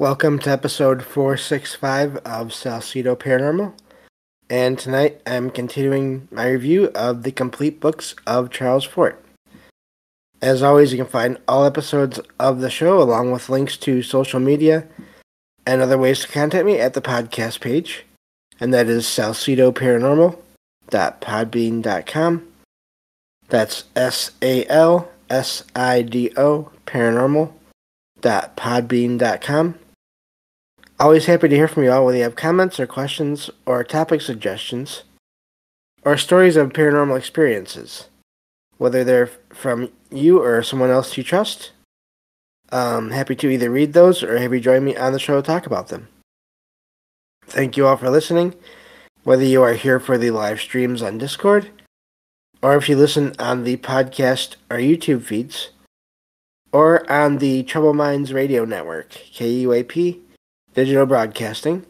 Welcome to episode 465 of Salsido Paranormal. And tonight I'm continuing my review of the complete books of Charles Fort. As always, you can find all episodes of the show along with links to social media and other ways to contact me at the podcast page. And that is salsidoparanormal.podbean.com. That's S A L S I D O paranormal.podbean.com. Always happy to hear from you all whether you have comments or questions or topic suggestions or stories of paranormal experiences, whether they're from you or someone else you trust. Um, happy to either read those or have you join me on the show to talk about them. Thank you all for listening, whether you are here for the live streams on Discord or if you listen on the podcast or YouTube feeds or on the Troubled Minds Radio Network, KUAP digital broadcasting.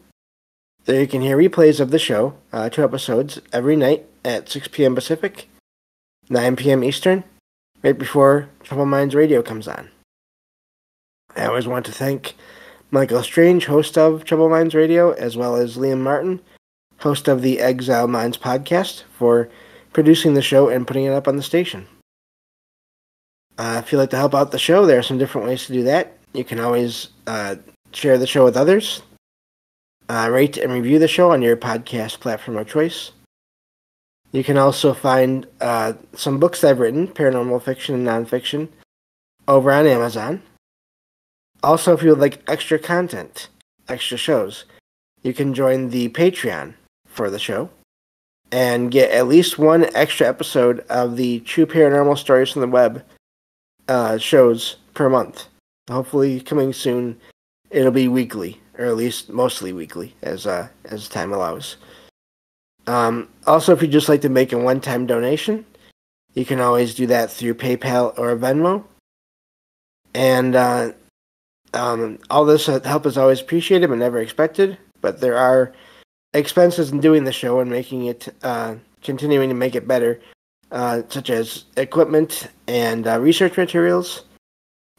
There you can hear replays of the show, uh, two episodes every night at 6 p.m. Pacific, 9 p.m. Eastern, right before Troubled Minds Radio comes on. I always want to thank Michael Strange, host of Troubled Minds Radio, as well as Liam Martin, host of the Exile Minds podcast, for producing the show and putting it up on the station. Uh, if you'd like to help out the show, there are some different ways to do that. You can always uh, share the show with others, uh, rate and review the show on your podcast platform of choice. You can also find uh, some books I've written, paranormal fiction and nonfiction, over on Amazon. Also, if you would like extra content, extra shows, you can join the Patreon for the show and get at least one extra episode of the True Paranormal Stories from the Web uh, shows per month. Hopefully, coming soon it'll be weekly, or at least mostly weekly, as uh, as time allows. Um, also, if you'd just like to make a one-time donation, you can always do that through PayPal or Venmo. And uh, um, all this help is always appreciated but never expected. But there are expenses in doing the show and making it, uh, continuing to make it better, uh, such as equipment and uh, research materials,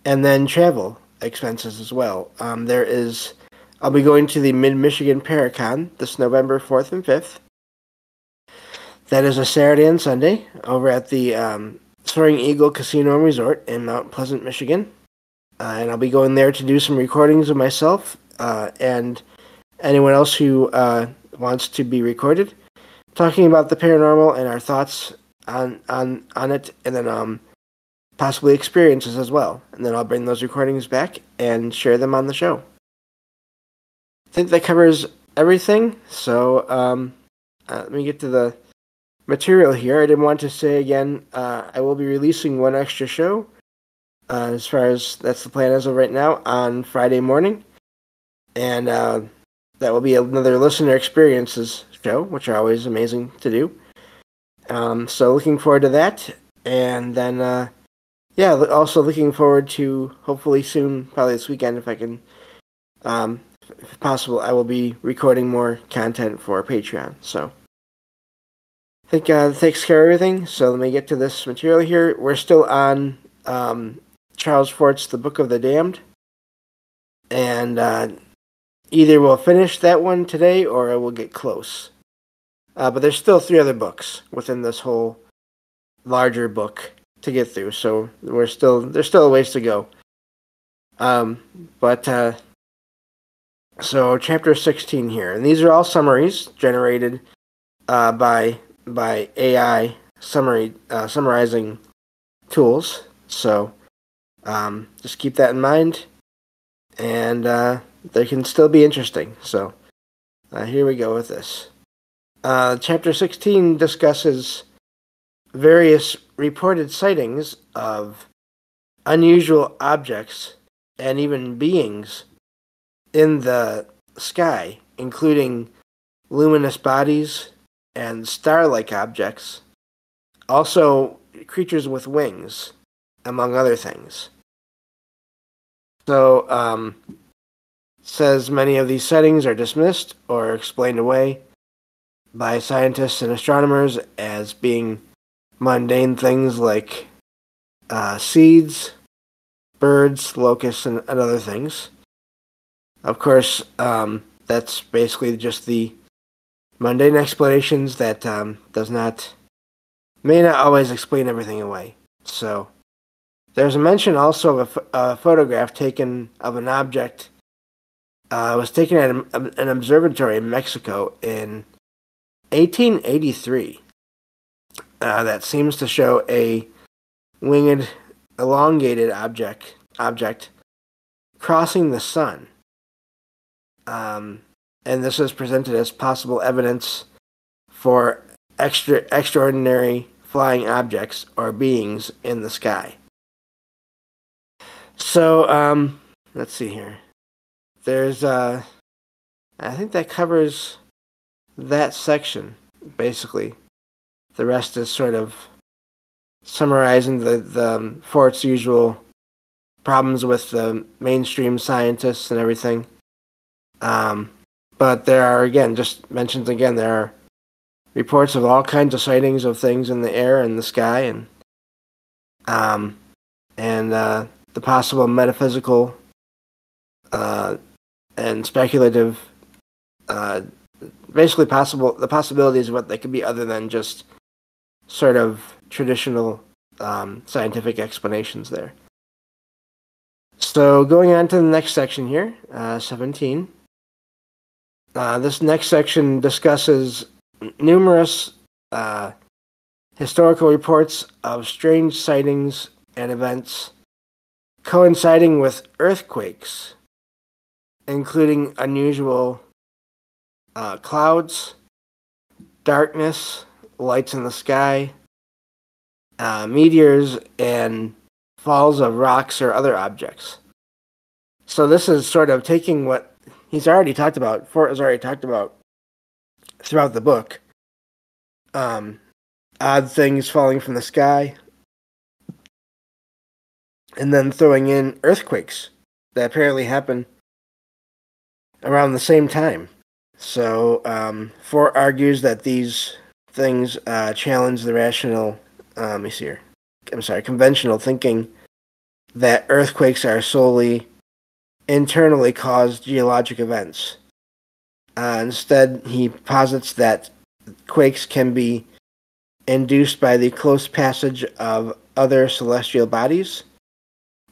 and then travel expenses as well. Um, there is, I'll be going to the Mid Michigan Paracon this November 4th and 5th. That is a Saturday and Sunday over at the um, Soaring Eagle Casino and Resort in Mount Pleasant, Michigan. Uh, and I'll be going there to do some recordings of myself uh, and anyone else who uh, wants to be recorded, talking about the paranormal and our thoughts on on on it, and then um, possibly experiences as well. And then I'll bring those recordings back and share them on the show. I think that covers everything. So um, uh, let me get to the material here. I didn't want to say again, uh, I will be releasing one extra show. Uh, as far as that's the plan as of right now on Friday morning. And uh, that will be another listener experiences show, which are always amazing to do. Um, so looking forward to that. And then uh, yeah, also looking forward to hopefully soon, probably this weekend if I can, um, if possible, I will be recording more content for Patreon. So I think uh, that takes care of everything. So let me get to this material here. We're still on um, Charles Fort's The Book of the Damned. And uh, either we'll finish that one today or it will get close. Uh, but there's still three other books within this whole larger book to get through. So we're still there's still a ways to go. Um, but uh, so chapter 16 here, and these are all summaries generated uh, by by AI summary uh, summarizing tools. So um, just keep that in mind, and uh, they can still be interesting. So uh, here we go with this. Uh, chapter 16 discusses various reported sightings of unusual objects and even beings in the sky, including luminous bodies and star like objects, also creatures with wings, among other things. So, um, says many of these sightings are dismissed or explained away by scientists and astronomers as being mundane things like uh, seeds, birds, locusts, and, and other things. of course, um, that's basically just the mundane explanations that um, does not may not always explain everything away. So there's a mention also of a, photograph taken of an object. Uh, was taken at an observatory in Mexico in 1883. Uh, that seems to show a winged, elongated object object crossing the sun. Um, and this is presented as possible evidence for extra extraordinary flying objects or beings in the sky. So, um, let's see here. There's, uh, I think that covers that section, basically. The rest is sort of summarizing the, the um, for usual problems with the mainstream scientists and everything. Um, but there are, again, just mentions again, there are reports of all kinds of sightings of things in the air and the sky and um, and uh, the possible metaphysical uh, and speculative uh, basically possible the possibilities of what they could be other than just sort of traditional um, scientific explanations there. So going on to the next section here, uh, 17. Uh, this next section discusses numerous uh, historical reports of strange sightings and events coinciding with earthquakes, including unusual uh, clouds, darkness, lights in the sky, uh, meteors, and falls of rocks or other objects. So this is sort of taking what he's already talked about, Fort has already talked about throughout the book. Um, odd things falling from the sky, and then throwing in earthquakes that apparently happen around the same time. So, um, Fort argues that these things uh, challenge the rational, uh, let me see here, I'm sorry, conventional thinking that earthquakes are solely internally caused geologic events. Uh, instead, he posits that quakes can be induced by the close passage of other celestial bodies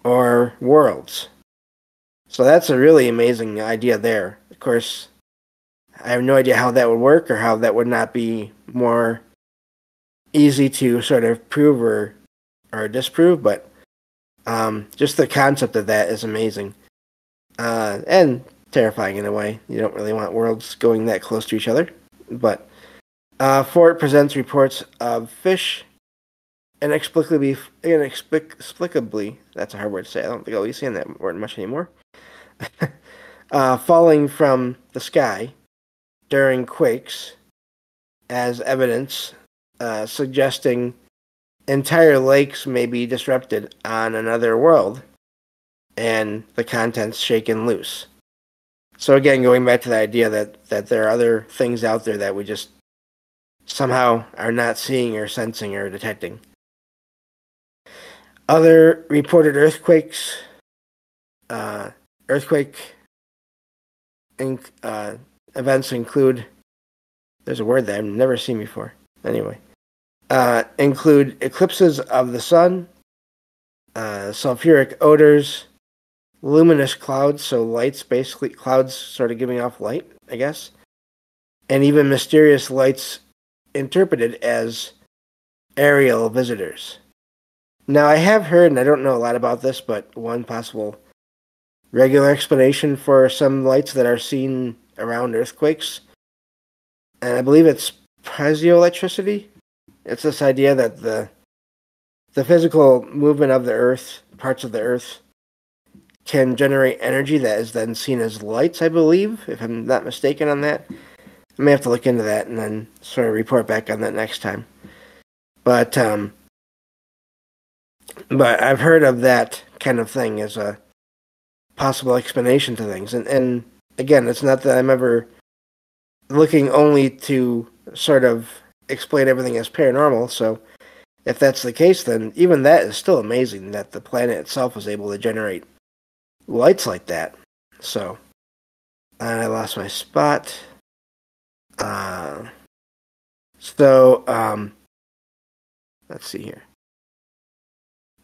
or worlds. So that's a really amazing idea there. Of course, I have no idea how that would work or how that would not be more easy to sort of prove or or disprove, but um, just the concept of that is amazing uh, and terrifying in a way. You don't really want worlds going that close to each other. But uh, Fort presents reports of fish inexplicably, inexplicably, that's a hard word to say. I don't think I'll be saying that word much anymore. uh, falling from the sky during quakes as evidence, uh, suggesting entire lakes may be disrupted on another world and the contents shaken loose. So again, going back to the idea that that there are other things out there that we just somehow are not seeing or sensing or detecting. Other reported earthquakes, uh, earthquake inc- uh, events include. There's a word that I've never seen before. Anyway, uh, include eclipses of the sun, uh, sulfuric odors, luminous clouds, so lights basically clouds sort of giving off light, I guess, and even mysterious lights interpreted as aerial visitors. Now, I have heard, and I don't know a lot about this, but one possible regular explanation for some lights that are seen around earthquakes, and I believe it's piezoelectricity. It's this idea that the the physical movement of the earth, parts of the earth, can generate energy that is then seen as lights, I believe, if I'm not mistaken on that. I may have to look into that and then sort of report back on that next time. But um, but I've heard of that kind of thing as a possible explanation to things, and and again, it's not that I'm ever looking only to sort of explain everything as paranormal. So if that's the case, then even that is still amazing that the planet itself was able to generate lights like that. So, I lost my spot. Uh, so, um, let's see here.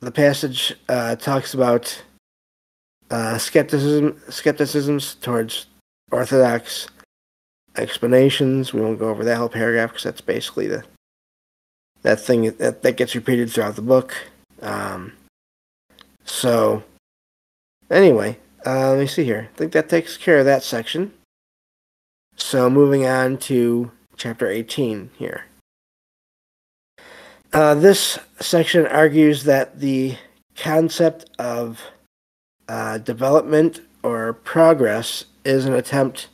The passage uh, talks about uh, skepticism, skepticisms towards orthodox explanations. We won't go over that whole paragraph because that's basically the that thing that, that gets repeated throughout the book. Um, so, anyway, uh, let me see here. I think that takes care of that section. So, moving on to chapter 18 here. Uh, this section argues that the concept of uh, development or progress is an attempt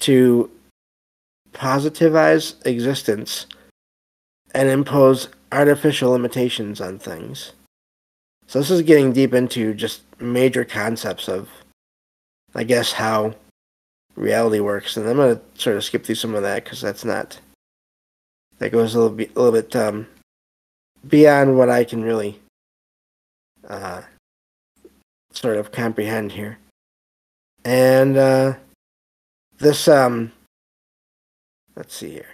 to positivize existence and impose artificial limitations on things. So this is getting deep into just major concepts of, I guess, how reality works, and I'm gonna sort of skip through some of that because that's not that goes a little bit, a little bit um, beyond what I can really uh, sort of comprehend here. And uh, this, um, let's see here.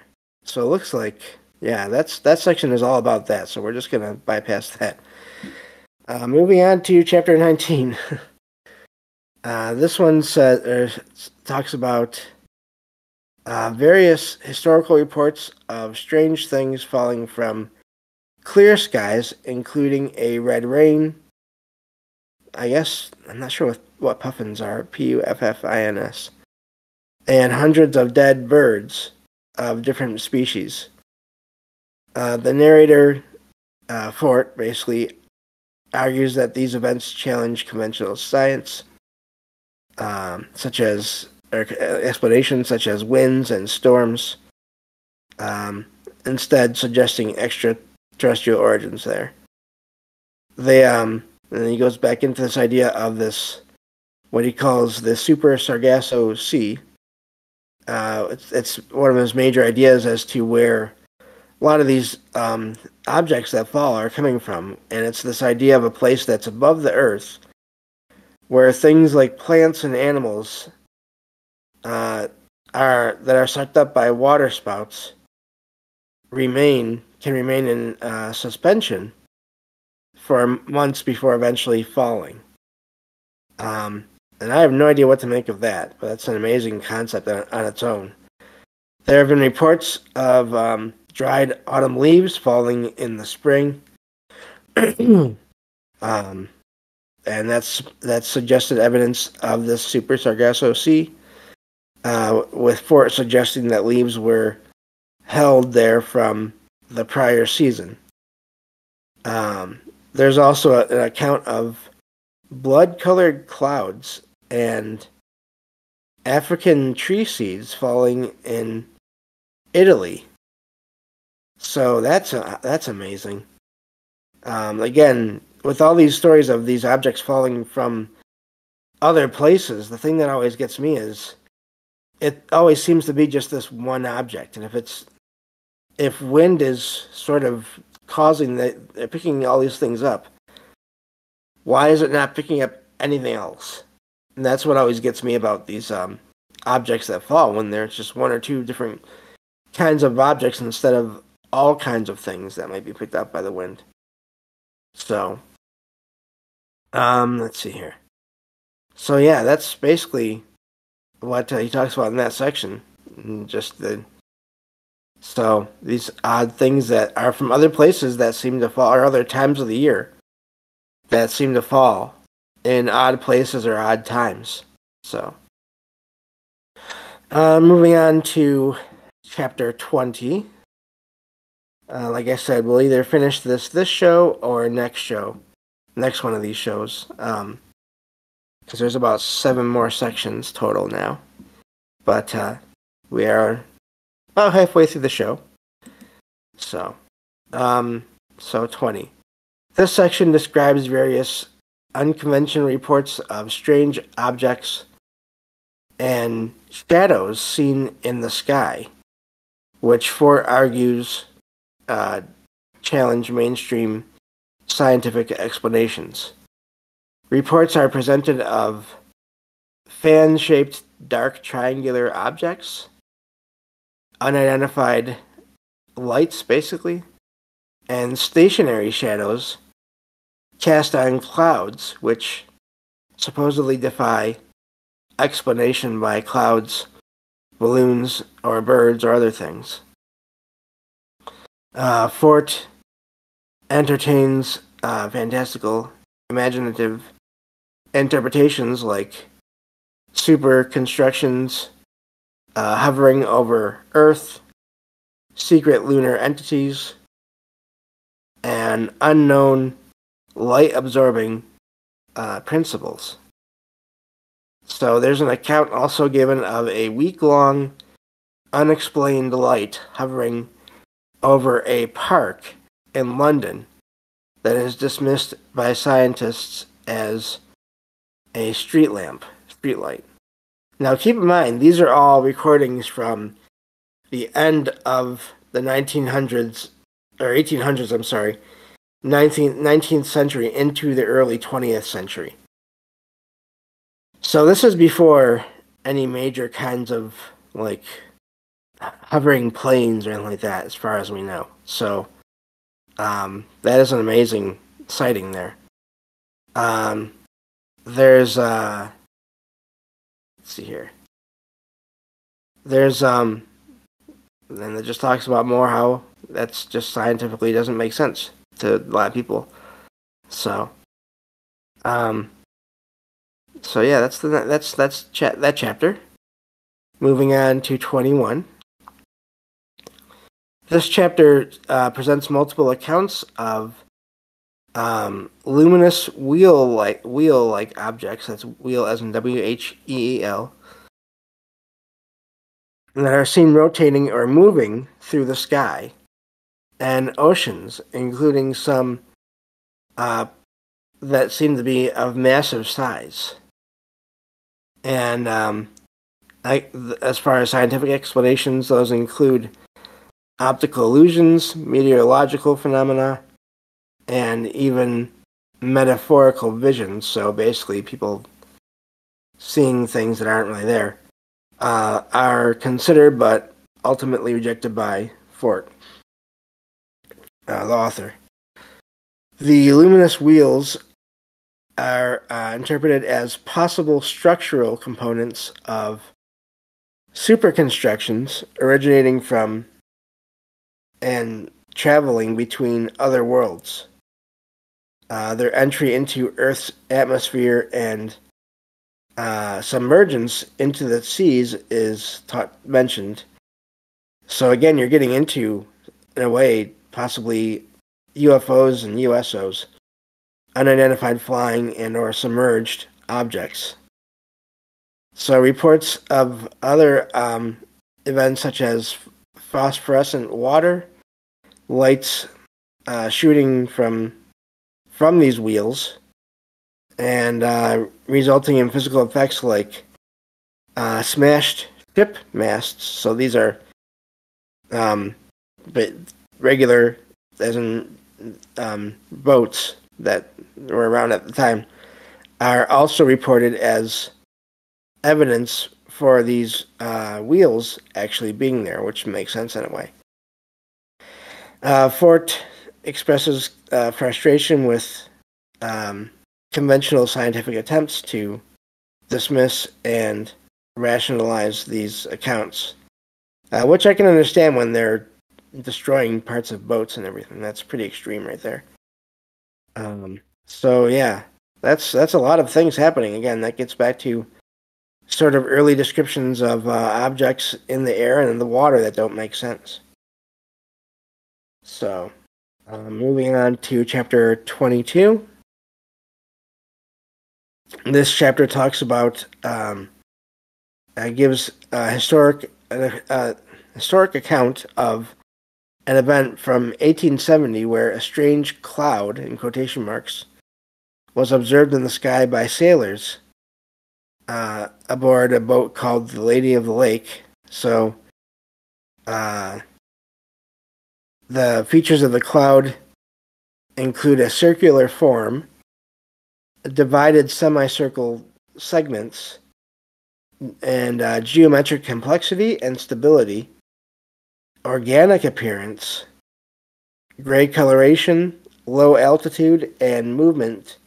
So it looks like, yeah, that's that section is all about that. So we're just gonna bypass that. Uh, moving on to chapter 19. uh, this one says, talks about uh, various historical reports of strange things falling from clear skies, including a red rain. I guess, I'm not sure what, puffins are, P U F F I N S. And hundreds of dead birds of different species. Uh, the narrator, uh, Fort, basically argues that these events challenge conventional science, um, such as explanations such as winds and storms, um, instead suggesting extraterrestrial origins there. They um, and then he goes back into this idea of this, what he calls the Super Sargasso Sea. Uh, it's, it's one of his major ideas as to where a lot of these um, objects that fall are coming from, and it's this idea of a place that's above the earth, where things like plants and animals uh, are that are sucked up by water spouts remain can remain in uh, suspension for months before eventually falling. Um, and I have no idea what to make of that, but that's an amazing concept on, on its own. There have been reports of um, dried autumn leaves falling in the spring. um, and that's that's suggested evidence of this Super Sargasso Sea, uh, with Fort suggesting that leaves were held there from the prior season. Um, there's also a, an account of blood-colored clouds and African tree seeds falling in Italy so that's uh, that's amazing. Um, again, with all these stories of these objects falling from other places, the thing that always gets me is it always seems to be just this one object, and if it's if wind is sort of causing the picking all these things up, why is it not picking up anything else? And that's what always gets me about these um, objects that fall when there's just one or two different kinds of objects instead of all kinds of things that might be picked up by the wind. So, um, let's see here. So yeah, that's basically what uh, he talks about in that section. Just the so these odd things that are from other places that seem to fall, or other times of the year that seem to fall in odd places or odd times. So, uh, moving on to chapter twenty. Uh, like I said, we'll either finish this this show or next show, next one of these shows. Um, because there's about seven more sections total now, but uh, we are about halfway through the show. So, um, so twenty. This section describes various unconventional reports of strange objects and shadows seen in the sky, which Fort argues uh, challenge mainstream scientific explanations. Reports are presented of fan shaped dark triangular objects, unidentified lights, basically, and stationary shadows cast on clouds, which supposedly defy explanation by clouds, balloons, or birds, or other things. Uh, Fort entertains uh, fantastical, imaginative interpretations like super constructions uh, hovering over Earth, secret lunar entities, and unknown light absorbing uh, principles. So there's an account also given of a week long unexplained light hovering over a park in London that is dismissed by scientists as a street lamp, street light. Now keep in mind, these are all recordings from the end of the 1900s, or 1800s, I'm sorry, 19th, 19th century into the early 20th century. So this is before any major kinds of like hovering planes or anything like that, as far as we know. So um, that is an amazing sighting there. Um, there's uh, let's see here. There's um, and it just talks about more how that's just scientifically doesn't make sense to a lot of people. So, um, so yeah, that's the that's that's cha- that chapter. Moving on to twenty one. This chapter uh, presents multiple accounts of um, luminous wheel-like wheel-like objects. That's wheel as in W H E E L. That are seen rotating or moving through the sky and oceans, including some uh, that seem to be of massive size. And um, I, as far as scientific explanations, those include optical illusions, meteorological phenomena, and even metaphorical visions. So basically, people seeing things that aren't really there uh, are considered but ultimately rejected by Fort uh, the author. The luminous wheels are uh, interpreted as possible structural components of superconstructions originating from and traveling between other worlds. Uh, their entry into Earth's atmosphere and uh, submergence into the seas is taught, mentioned. So again, you're getting into, in a way, possibly UFOs and USOs, unidentified flying and or submerged objects. So reports of other um, events such as phosphorescent water, lights uh, shooting from from these wheels, and uh, resulting in physical effects like uh, smashed ship masts. So these are um, but regular, as in um, boats that were around at the time, are also reported as evidence for these uh, wheels actually being there, which makes sense in a way. Uh, Fort expresses uh, frustration with um, conventional scientific attempts to dismiss and rationalize these accounts, uh, which I can understand when they're destroying parts of boats and everything. That's pretty extreme right there. Um, so yeah, that's that's a lot of things happening. Again, that gets back to sort of early descriptions of uh, objects in the air and in the water that don't make sense. So, uh, moving on to chapter 22. This chapter talks about, um, uh, gives a historic, uh, historic account of an event from 1870 where a strange cloud, in quotation marks, was observed in the sky by sailors uh, aboard a boat called the Lady of the Lake. So, uh, the features of the cloud include a circular form, divided semicircle segments, and uh, geometric complexity and stability, organic appearance, gray coloration, low altitude, and movement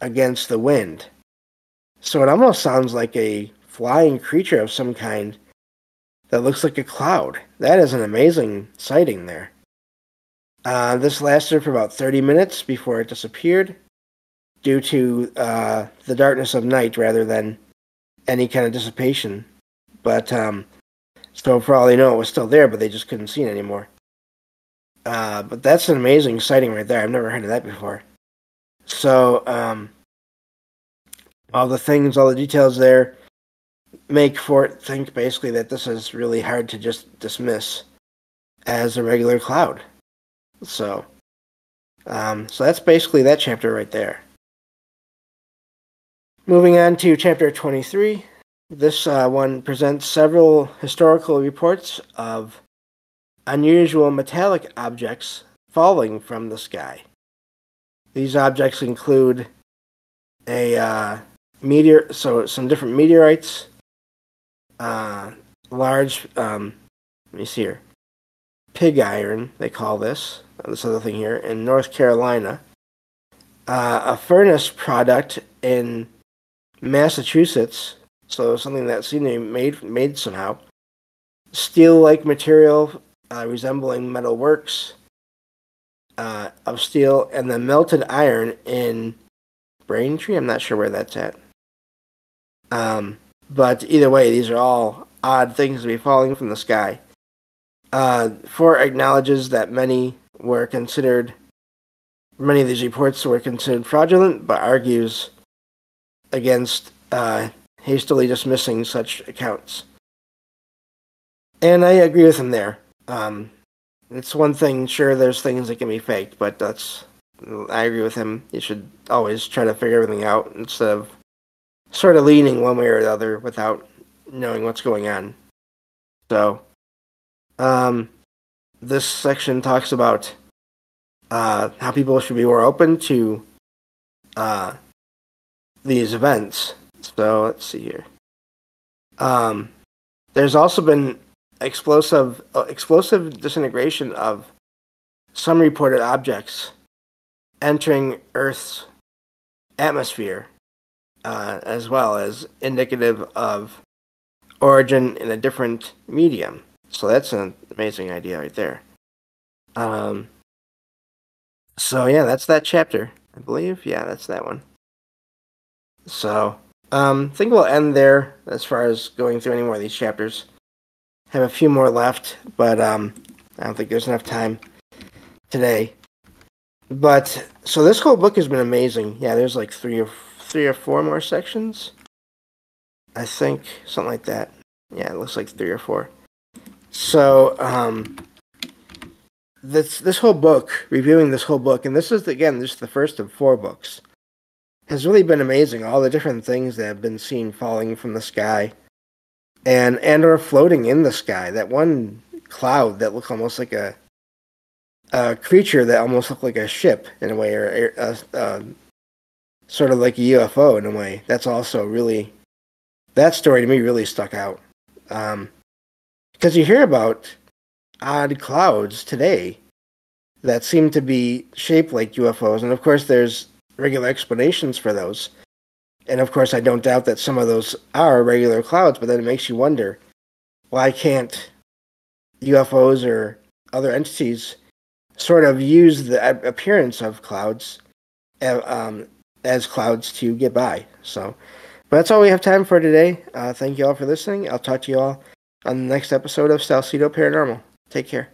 against the wind. So it almost sounds like a flying creature of some kind that looks like a cloud. That is an amazing sighting there. Uh, this lasted for about 30 minutes before it disappeared due to uh, the darkness of night rather than any kind of dissipation. But um, so for all they know, it was still there, but they just couldn't see it anymore. Uh, but that's an amazing sighting right there. I've never heard of that before. So um, all the things, all the details there make Fort think basically that this is really hard to just dismiss as a regular cloud. So, um, so that's basically that chapter right there. Moving on to chapter 23. This uh, one presents several historical reports of unusual metallic objects falling from the sky. These objects include a uh, meteor, so some different meteorites, uh, large, um, let me see here, pig iron, they call this, this other thing here, in North Carolina. Uh, a furnace product in Massachusetts, so something that seemed to be made, made somehow. Steel-like material uh, resembling metal works uh, of steel, and the melted iron in Braintree. I'm not sure where that's at. Um, but either way, these are all odd things to be falling from the sky. Uh, Fort acknowledges that many were considered, many of these reports were considered fraudulent, but argues against uh, hastily dismissing such accounts. And I agree with him there. Um, it's one thing, sure, there's things that can be faked, but that's, I agree with him. You should always try to figure everything out instead of sort of leaning one way or the other without knowing what's going on. So, um, this section talks about uh, how people should be more open to uh, these events. So let's see here. Um, there's also been explosive uh, explosive disintegration of some reported objects entering Earth's atmosphere, uh, as well as indicative of origin in a different medium. So that's an amazing idea right there. Um, so yeah, that's that chapter, I believe. Yeah, that's that one. So um, I think we'll end there as far as going through any more of these chapters. Have a few more left, but um, I don't think there's enough time today. But so this whole book has been amazing. Yeah, there's like three or three or four more sections. I think something like that. Yeah, it looks like three or four. So um, this this whole book, reviewing this whole book, and this is again just the first of four books, has really been amazing. All the different things that have been seen falling from the sky, and and or floating in the sky. That one cloud that looked almost like a a creature that almost looked like a ship in a way, or a, a, sort of like a UFO in a way. That's also really that story to me really stuck out. Um, because you hear about odd clouds today that seem to be shaped like UFOs, and of course, there's regular explanations for those. And of course, I don't doubt that some of those are regular clouds, but then it makes you wonder why can't UFOs or other entities sort of use the appearance of clouds uh, um, as clouds to get by? So, but that's all we have time for today. Uh, thank you all for listening. I'll talk to you all on the next episode of Salsido Paranormal. Take care.